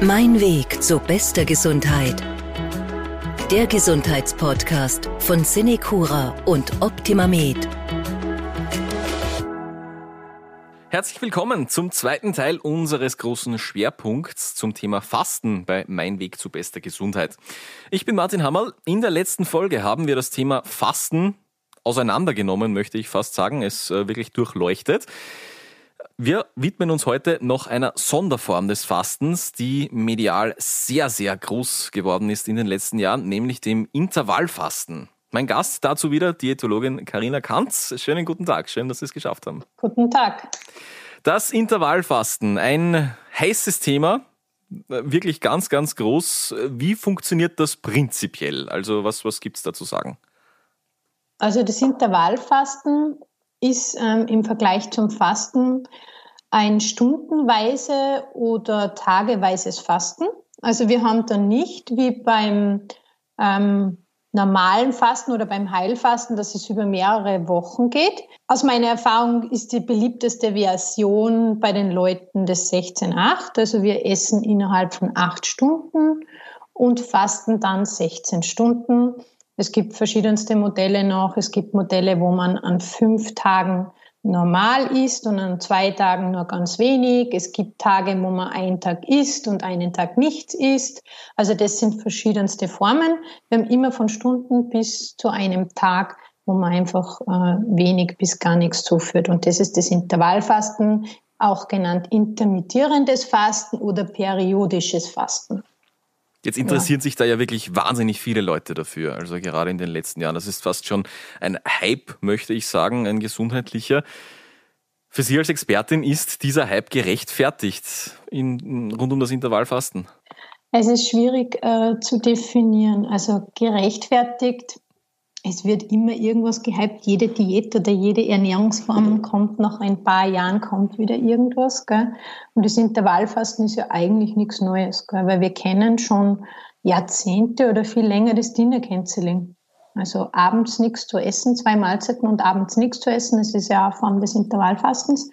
Mein Weg zu bester Gesundheit. Der Gesundheitspodcast von Cinecura und OptimaMed. Herzlich willkommen zum zweiten Teil unseres großen Schwerpunkts zum Thema Fasten bei Mein Weg zu bester Gesundheit. Ich bin Martin Hammerl. In der letzten Folge haben wir das Thema Fasten auseinandergenommen, möchte ich fast sagen, es äh, wirklich durchleuchtet. Wir widmen uns heute noch einer Sonderform des Fastens, die medial sehr, sehr groß geworden ist in den letzten Jahren, nämlich dem Intervallfasten. Mein Gast dazu wieder Diätologin Karina Kanz. Schönen guten Tag, schön, dass Sie es geschafft haben. Guten Tag. Das Intervallfasten, ein heißes Thema, wirklich ganz, ganz groß. Wie funktioniert das prinzipiell? Also was, was gibt es da zu sagen? Also das Intervallfasten ist ähm, im Vergleich zum Fasten ein stundenweise oder tageweises Fasten. Also wir haben dann nicht wie beim ähm, normalen Fasten oder beim Heilfasten, dass es über mehrere Wochen geht. Aus meiner Erfahrung ist die beliebteste Version bei den Leuten das 16-8. Also wir essen innerhalb von acht Stunden und fasten dann 16 Stunden. Es gibt verschiedenste Modelle noch. Es gibt Modelle, wo man an fünf Tagen normal isst und an zwei Tagen nur ganz wenig. Es gibt Tage, wo man einen Tag isst und einen Tag nichts isst. Also das sind verschiedenste Formen. Wir haben immer von Stunden bis zu einem Tag, wo man einfach äh, wenig bis gar nichts zuführt. Und das ist das Intervallfasten, auch genannt intermittierendes Fasten oder periodisches Fasten. Jetzt interessieren ja. sich da ja wirklich wahnsinnig viele Leute dafür, also gerade in den letzten Jahren. Das ist fast schon ein Hype, möchte ich sagen, ein gesundheitlicher. Für Sie als Expertin ist dieser Hype gerechtfertigt in, rund um das Intervallfasten? Es ist schwierig äh, zu definieren. Also gerechtfertigt es wird immer irgendwas gehypt. Jede Diät oder jede Ernährungsform kommt nach ein paar Jahren, kommt wieder irgendwas. Gell? Und das Intervallfasten ist ja eigentlich nichts Neues, gell? weil wir kennen schon Jahrzehnte oder viel länger das Dinner Canceling. Also abends nichts zu essen, zwei Mahlzeiten und abends nichts zu essen, das ist ja eine Form des Intervallfastens.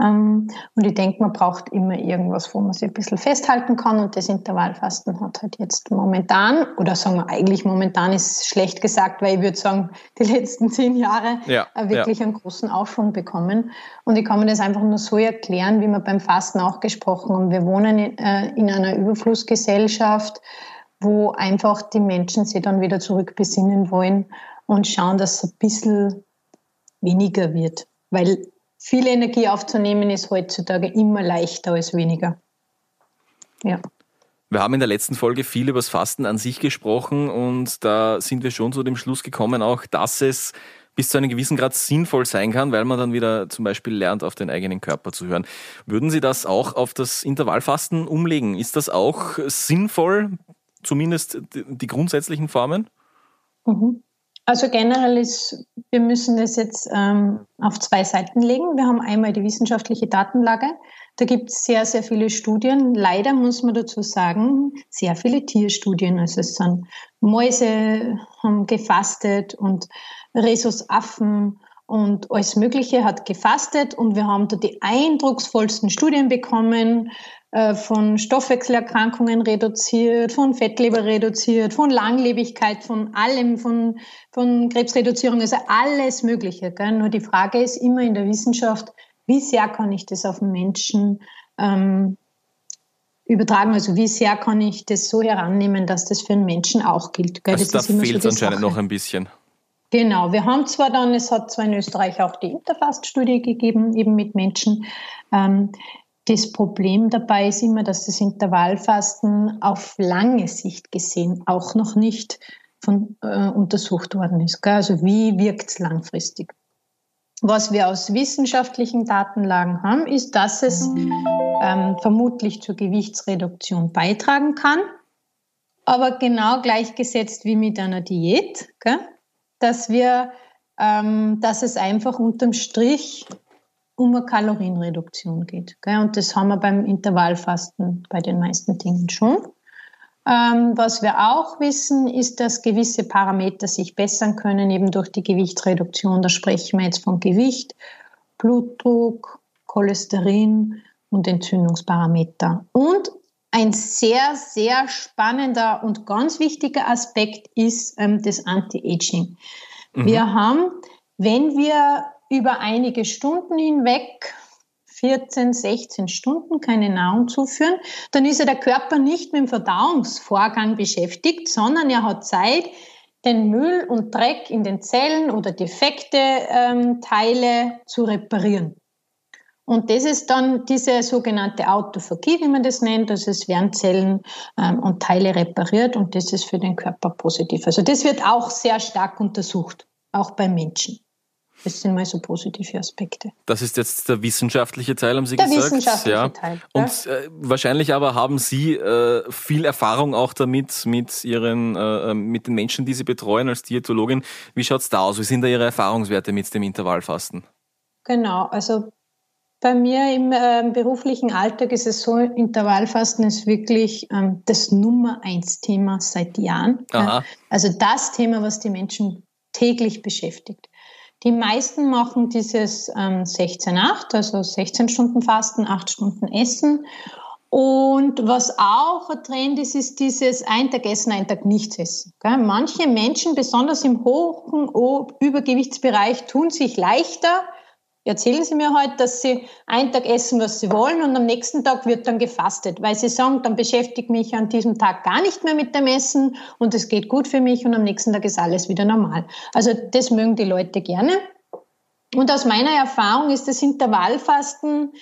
Ähm, und ich denke, man braucht immer irgendwas, wo man sich ein bisschen festhalten kann. Und das Intervallfasten hat halt jetzt momentan, oder sagen wir eigentlich momentan ist schlecht gesagt, weil ich würde sagen, die letzten zehn Jahre ja, äh, wirklich ja. einen großen Aufschwung bekommen. Und ich kann mir das einfach nur so erklären, wie wir beim Fasten auch gesprochen haben. Wir wohnen in, äh, in einer Überflussgesellschaft, wo einfach die Menschen sich dann wieder zurückbesinnen wollen und schauen, dass es ein bisschen weniger wird. Weil viel Energie aufzunehmen ist heutzutage immer leichter als weniger. Ja. Wir haben in der letzten Folge viel über das Fasten an sich gesprochen und da sind wir schon zu dem Schluss gekommen, auch dass es bis zu einem gewissen Grad sinnvoll sein kann, weil man dann wieder zum Beispiel lernt, auf den eigenen Körper zu hören. Würden Sie das auch auf das Intervallfasten umlegen? Ist das auch sinnvoll, zumindest die grundsätzlichen Formen? Mhm. Also generell ist, wir müssen das jetzt ähm, auf zwei Seiten legen. Wir haben einmal die wissenschaftliche Datenlage. Da gibt es sehr, sehr viele Studien. Leider muss man dazu sagen, sehr viele Tierstudien. Also es sind Mäuse haben gefastet und Rhesusaffen und alles Mögliche hat gefastet und wir haben da die eindrucksvollsten Studien bekommen, äh, von Stoffwechselerkrankungen reduziert, von Fettleber reduziert, von Langlebigkeit, von allem, von, von Krebsreduzierung, also alles Mögliche. Gell? Nur die Frage ist immer in der Wissenschaft, wie sehr kann ich das auf den Menschen ähm, übertragen? Also wie sehr kann ich das so herannehmen, dass das für einen Menschen auch gilt? Gell? Also das da fehlt so anscheinend noch ein bisschen. Genau, wir haben zwar dann, es hat zwar in Österreich auch die Interfast-Studie gegeben, eben mit Menschen. Ähm, das Problem dabei ist immer, dass das Intervallfasten auf lange Sicht gesehen auch noch nicht von, äh, untersucht worden ist. Gell? Also wie wirkt es langfristig? Was wir aus wissenschaftlichen Datenlagen haben, ist, dass es ähm, vermutlich zur Gewichtsreduktion beitragen kann, aber genau gleichgesetzt wie mit einer Diät, gell? Dass wir, ähm, dass es einfach unterm Strich um eine Kalorienreduktion geht. Gell? Und das haben wir beim Intervallfasten bei den meisten Dingen schon. Ähm, was wir auch wissen, ist, dass gewisse Parameter sich bessern können, eben durch die Gewichtsreduktion. Da sprechen wir jetzt von Gewicht, Blutdruck, Cholesterin und Entzündungsparameter. Und ein sehr, sehr spannender und ganz wichtiger Aspekt ist ähm, das Anti-Aging. Mhm. Wir haben, wenn wir über einige Stunden hinweg 14, 16 Stunden keine Nahrung zuführen, dann ist ja der Körper nicht mit dem Verdauungsvorgang beschäftigt, sondern er hat Zeit, den Müll und Dreck in den Zellen oder defekte ähm, Teile zu reparieren. Und das ist dann diese sogenannte Autophagie, wie man das nennt. Also es werden Zellen ähm, und Teile repariert und das ist für den Körper positiv. Also das wird auch sehr stark untersucht, auch bei Menschen. Das sind mal so positive Aspekte. Das ist jetzt der wissenschaftliche Teil, haben Sie der gesagt? Der wissenschaftliche ja. Teil. Ja. Und äh, wahrscheinlich aber haben Sie äh, viel Erfahrung auch damit mit Ihren, äh, mit den Menschen, die Sie betreuen als Diätologin. Wie schaut's da aus? Wie sind da Ihre Erfahrungswerte mit dem Intervallfasten? Genau, also bei mir im äh, beruflichen Alltag ist es so, Intervallfasten ist wirklich ähm, das Nummer eins Thema seit Jahren. Aha. Also das Thema, was die Menschen täglich beschäftigt. Die meisten machen dieses ähm, 16-8, also 16 Stunden Fasten, 8 Stunden Essen. Und was auch ein Trend ist, ist dieses ein Tag essen, ein Tag nichts essen. Manche Menschen, besonders im hohen Übergewichtsbereich, tun sich leichter, Erzählen Sie mir heute, dass Sie einen Tag essen, was Sie wollen und am nächsten Tag wird dann gefastet, weil Sie sagen, dann beschäftige mich an diesem Tag gar nicht mehr mit dem Essen und es geht gut für mich und am nächsten Tag ist alles wieder normal. Also das mögen die Leute gerne. Und aus meiner Erfahrung ist das Intervallfasten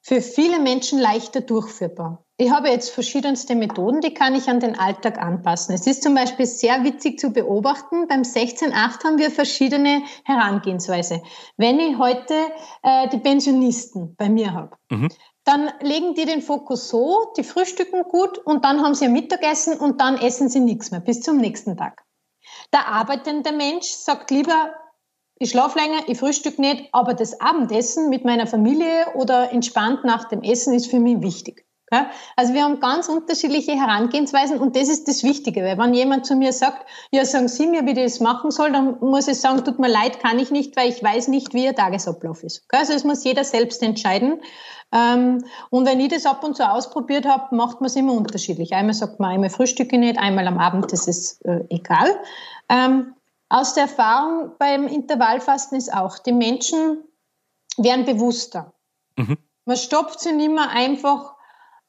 für viele Menschen leichter durchführbar. Ich habe jetzt verschiedenste Methoden, die kann ich an den Alltag anpassen. Es ist zum Beispiel sehr witzig zu beobachten. Beim 16.8 haben wir verschiedene Herangehensweise. Wenn ich heute äh, die Pensionisten bei mir habe, mhm. dann legen die den Fokus so, die frühstücken gut und dann haben sie ein Mittagessen und dann essen sie nichts mehr bis zum nächsten Tag. Der arbeitende Mensch sagt lieber, ich schlafe länger, ich frühstück nicht, aber das Abendessen mit meiner Familie oder entspannt nach dem Essen ist für mich wichtig. Also wir haben ganz unterschiedliche Herangehensweisen und das ist das Wichtige, weil wenn jemand zu mir sagt, ja, sagen Sie mir, wie ich das machen soll, dann muss ich sagen, tut mir leid, kann ich nicht, weil ich weiß nicht, wie Ihr Tagesablauf ist. Also es muss jeder selbst entscheiden. Ähm, und wenn ich das ab und zu ausprobiert habe, macht man es immer unterschiedlich. Einmal sagt man, einmal frühstücke ich nicht, einmal am Abend, das ist äh, egal. Ähm, aus der Erfahrung beim Intervallfasten ist auch, die Menschen werden bewusster. Mhm. Man stopft sie nicht mehr einfach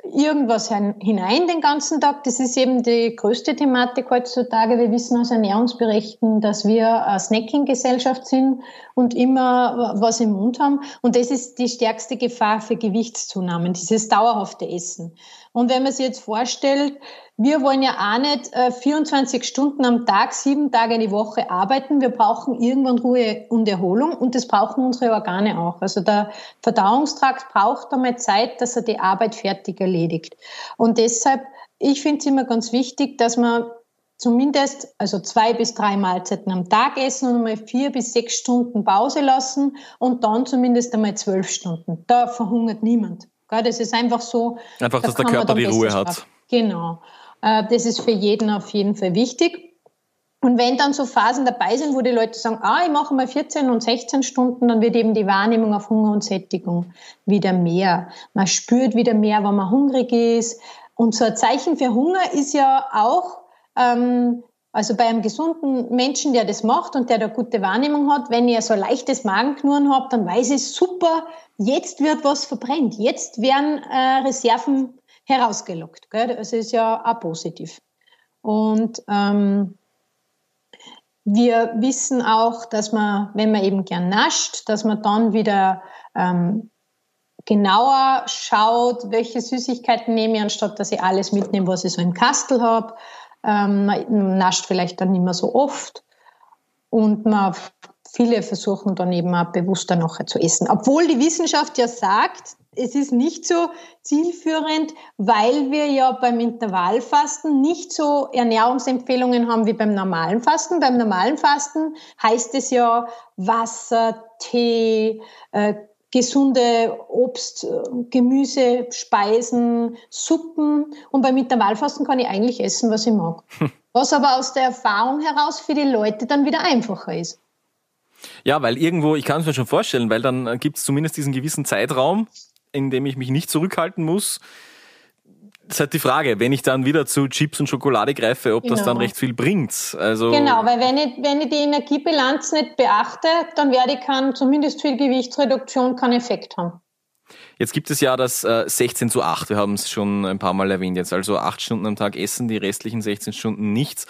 irgendwas hinein den ganzen Tag. Das ist eben die größte Thematik heutzutage. Wir wissen aus Ernährungsberichten, dass wir eine Snacking-Gesellschaft sind und immer was im Mund haben. Und das ist die stärkste Gefahr für Gewichtszunahmen, dieses dauerhafte Essen. Und wenn man sich jetzt vorstellt, wir wollen ja auch nicht äh, 24 Stunden am Tag, sieben Tage die Woche arbeiten. Wir brauchen irgendwann Ruhe und Erholung und das brauchen unsere Organe auch. Also der Verdauungstrakt braucht einmal Zeit, dass er die Arbeit fertig erledigt. Und deshalb, ich finde es immer ganz wichtig, dass man zumindest also zwei bis drei Mahlzeiten am Tag essen und einmal vier bis sechs Stunden Pause lassen und dann zumindest einmal zwölf Stunden. Da verhungert niemand. Das ist einfach so. Einfach, da dass der Körper die Ruhe hat. Genau. Äh, das ist für jeden auf jeden Fall wichtig. Und wenn dann so Phasen dabei sind, wo die Leute sagen, ah, ich mache mal 14 und 16 Stunden, dann wird eben die Wahrnehmung auf Hunger und Sättigung wieder mehr. Man spürt wieder mehr, wenn man hungrig ist. Und so ein Zeichen für Hunger ist ja auch, ähm, also bei einem gesunden Menschen, der das macht und der da gute Wahrnehmung hat, wenn ich so ein leichtes Magenknurren habe, dann weiß ich, super, jetzt wird was verbrennt. Jetzt werden äh, Reserven herausgelockt. Gell? Das ist ja auch positiv. Und ähm, wir wissen auch, dass man, wenn man eben gern nascht, dass man dann wieder ähm, genauer schaut, welche Süßigkeiten nehme ich, anstatt dass ich alles mitnehme, was ich so im Kastel habe. Ähm, man nascht vielleicht dann nicht mehr so oft. Und man, viele versuchen dann eben auch bewusster nachher zu essen. Obwohl die Wissenschaft ja sagt, es ist nicht so zielführend, weil wir ja beim Intervallfasten nicht so Ernährungsempfehlungen haben wie beim normalen Fasten. Beim normalen Fasten heißt es ja Wasser, Tee, äh, gesunde Obst, Gemüse, Speisen, Suppen. Und beim Intervallfasten kann ich eigentlich essen, was ich mag. Was aber aus der Erfahrung heraus für die Leute dann wieder einfacher ist. Ja, weil irgendwo, ich kann es mir schon vorstellen, weil dann gibt es zumindest diesen gewissen Zeitraum, in dem ich mich nicht zurückhalten muss. Das ist halt die Frage, wenn ich dann wieder zu Chips und Schokolade greife, ob genau. das dann recht viel bringt. Also genau, weil wenn ich, wenn ich die Energiebilanz nicht beachte, dann werde ich kann zumindest für Gewichtsreduktion keinen Effekt haben. Jetzt gibt es ja das äh, 16 zu 8, wir haben es schon ein paar Mal erwähnt jetzt, also acht Stunden am Tag essen, die restlichen 16 Stunden nichts.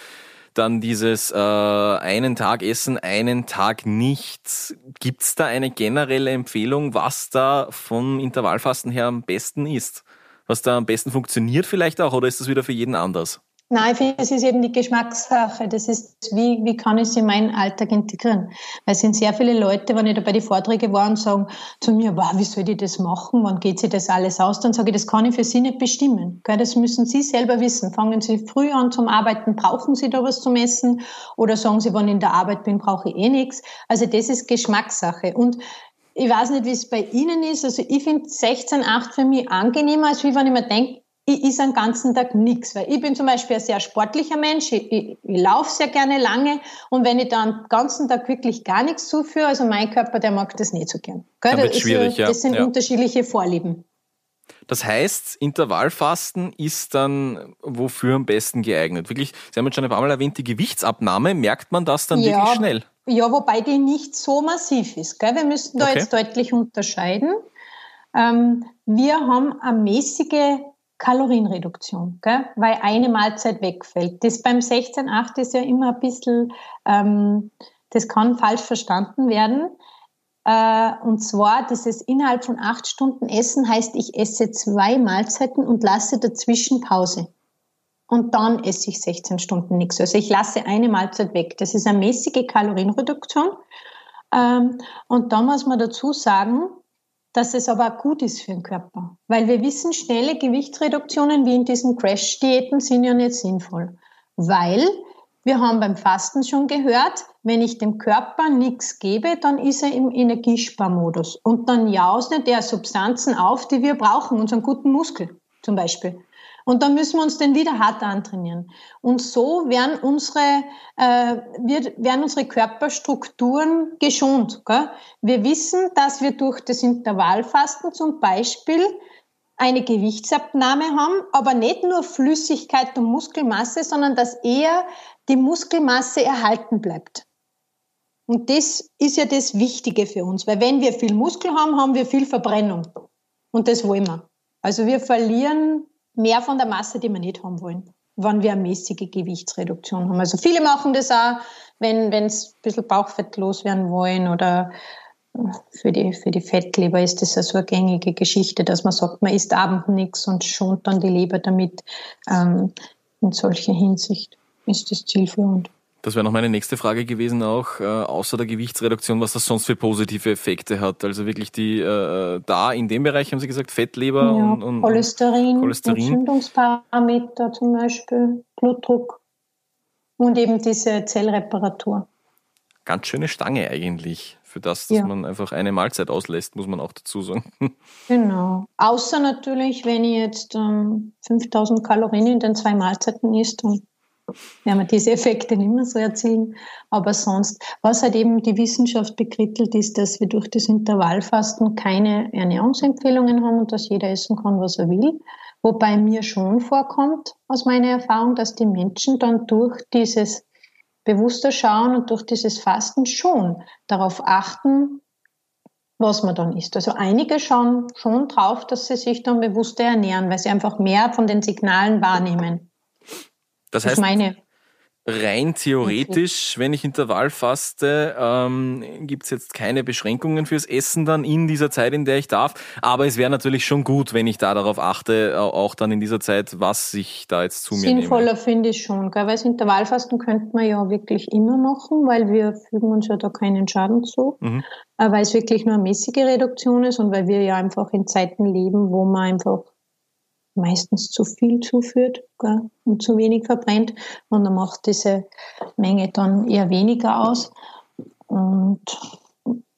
Dann dieses äh, einen Tag essen, einen Tag nichts. Gibt es da eine generelle Empfehlung, was da vom Intervallfasten her am besten ist? Was da am besten funktioniert vielleicht auch oder ist das wieder für jeden anders? Nein, ich finde, es ist eben die Geschmackssache. Das ist, wie, wie kann ich es in meinen Alltag integrieren? Weil es sind sehr viele Leute, wenn ich da bei den Vorträgen war und sagen zu mir, wow, wie soll ich das machen? Wann geht sich das alles aus? Dann sage ich, das kann ich für Sie nicht bestimmen. Das müssen Sie selber wissen. Fangen Sie früh an zum Arbeiten, brauchen Sie da was zum Essen? Oder sagen Sie, wenn ich in der Arbeit bin, brauche ich eh nichts. Also das ist Geschmackssache. Und ich weiß nicht, wie es bei Ihnen ist. Also ich finde 16,8 für mich angenehmer, als wie wenn ich mir denke, ich esse den ganzen Tag nichts, weil ich bin zum Beispiel ein sehr sportlicher Mensch, ich, ich, ich laufe sehr gerne lange und wenn ich dann den ganzen Tag wirklich gar nichts zuführe, also mein Körper, der mag das nicht so gern. Gell? Das, schwierig, ja. das sind ja. unterschiedliche Vorlieben. Das heißt, Intervallfasten ist dann wofür am besten geeignet? Wirklich, Sie haben jetzt schon ein paar Mal erwähnt, die Gewichtsabnahme, merkt man das dann ja, wirklich schnell? Ja, wobei die nicht so massiv ist. Gell? Wir müssen da okay. jetzt deutlich unterscheiden. Ähm, wir haben eine mäßige Kalorienreduktion, gell? weil eine Mahlzeit wegfällt. Das beim 16,8 ist ja immer ein bisschen, ähm, das kann falsch verstanden werden. Äh, und zwar, dieses innerhalb von acht Stunden Essen heißt, ich esse zwei Mahlzeiten und lasse dazwischen Pause. Und dann esse ich 16 Stunden nichts. Also ich lasse eine Mahlzeit weg. Das ist eine mäßige Kalorienreduktion. Ähm, und da muss man dazu sagen, dass es aber auch gut ist für den Körper. Weil wir wissen, schnelle Gewichtsreduktionen wie in diesen Crash-Diäten sind ja nicht sinnvoll. Weil wir haben beim Fasten schon gehört, wenn ich dem Körper nichts gebe, dann ist er im Energiesparmodus. Und dann jausen der Substanzen auf, die wir brauchen, unseren guten Muskel zum Beispiel. Und dann müssen wir uns den wieder hart antrainieren. Und so werden unsere, äh, wird, werden unsere Körperstrukturen geschont. Gell? Wir wissen, dass wir durch das Intervallfasten zum Beispiel eine Gewichtsabnahme haben, aber nicht nur Flüssigkeit und Muskelmasse, sondern dass eher die Muskelmasse erhalten bleibt. Und das ist ja das Wichtige für uns, weil wenn wir viel Muskel haben, haben wir viel Verbrennung. Und das wollen wir. Also wir verlieren mehr von der Masse, die wir nicht haben wollen, wenn wir eine mäßige Gewichtsreduktion haben. Also viele machen das auch, wenn wenn sie ein bisschen Bauchfett loswerden wollen oder für die, für die Fettleber ist das ja so eine gängige Geschichte, dass man sagt, man isst abends nichts und schont dann die Leber damit. Ähm, in solcher Hinsicht ist das zielführend. Das wäre noch meine nächste Frage gewesen auch, äh, außer der Gewichtsreduktion, was das sonst für positive Effekte hat. Also wirklich die, äh, da in dem Bereich haben Sie gesagt, Fettleber ja, und, und Cholesterin, Cholesterin, Entzündungsparameter zum Beispiel, Blutdruck und eben diese Zellreparatur. Ganz schöne Stange eigentlich für das, dass ja. man einfach eine Mahlzeit auslässt, muss man auch dazu sagen. Genau. Außer natürlich, wenn ich jetzt ähm, 5000 Kalorien in den zwei Mahlzeiten isst, dann werden wir diese Effekte nicht mehr so erzielen. Aber sonst, was halt eben die Wissenschaft bekrittelt, ist, dass wir durch das Intervallfasten keine Ernährungsempfehlungen haben und dass jeder essen kann, was er will. Wobei mir schon vorkommt, aus meiner Erfahrung, dass die Menschen dann durch dieses bewusster Schauen und durch dieses Fasten schon darauf achten, was man dann isst. Also einige schauen schon drauf, dass sie sich dann bewusster ernähren, weil sie einfach mehr von den Signalen wahrnehmen. Das heißt, meine rein theoretisch, okay. wenn ich Intervall faste, ähm, gibt es jetzt keine Beschränkungen fürs Essen dann in dieser Zeit, in der ich darf. Aber es wäre natürlich schon gut, wenn ich da darauf achte, auch dann in dieser Zeit, was ich da jetzt zu mir nehme. Sinnvoller finde ich schon, gell? weil das Intervallfasten könnte man ja wirklich immer machen, weil wir fügen uns ja da keinen Schaden zu. Mhm. Weil es wirklich nur eine mäßige Reduktion ist und weil wir ja einfach in Zeiten leben, wo man einfach meistens zu viel zuführt gell, und zu wenig verbrennt. Und dann macht diese Menge dann eher weniger aus. Und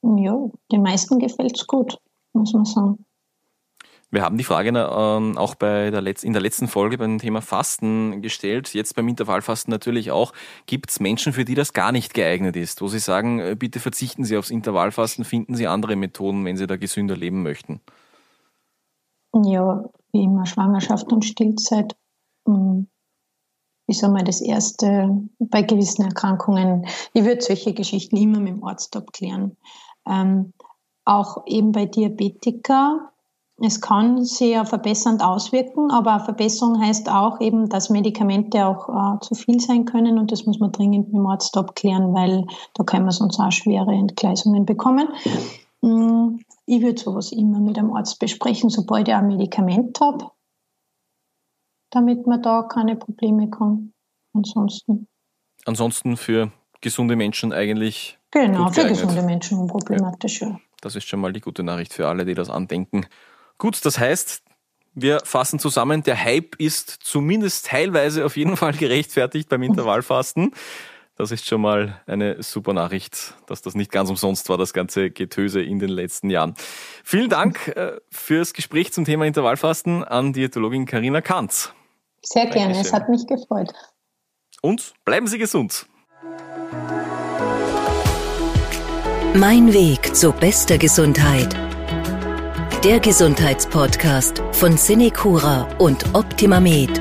ja, den meisten gefällt es gut, muss man sagen. Wir haben die Frage ähm, auch bei der Letz in der letzten Folge beim Thema Fasten gestellt, jetzt beim Intervallfasten natürlich auch. Gibt es Menschen, für die das gar nicht geeignet ist, wo Sie sagen, äh, bitte verzichten Sie aufs Intervallfasten, finden Sie andere Methoden, wenn Sie da gesünder leben möchten? Ja, wie immer Schwangerschaft und Stillzeit hm, ist einmal das Erste bei gewissen Erkrankungen. Ich würde solche Geschichten immer mit dem Arzt abklären. Ähm, auch eben bei Diabetika. Es kann sehr verbessernd auswirken, aber Verbesserung heißt auch eben, dass Medikamente auch äh, zu viel sein können und das muss man dringend mit dem Arzt abklären, weil da können wir sonst auch schwere Entgleisungen bekommen. Hm, ich würde sowas immer mit dem Arzt besprechen, sobald ich ein Medikament habe, damit man da keine Probleme kann. Ansonsten. Ansonsten für gesunde Menschen eigentlich. Genau, für gesunde Menschen unproblematisch, ja. Das ist schon mal die gute Nachricht für alle, die das andenken. Gut, das heißt, wir fassen zusammen, der Hype ist zumindest teilweise auf jeden Fall gerechtfertigt beim Intervallfasten. Das ist schon mal eine super Nachricht, dass das nicht ganz umsonst war, das ganze Getöse in den letzten Jahren. Vielen Dank äh, fürs Gespräch zum Thema Intervallfasten an Diätologin Karina Kanz. Sehr gerne, Dankeschön. es hat mich gefreut. Und bleiben Sie gesund. Mein Weg zu bester Gesundheit. Der Gesundheitspodcast von Cinecura und Optimamed.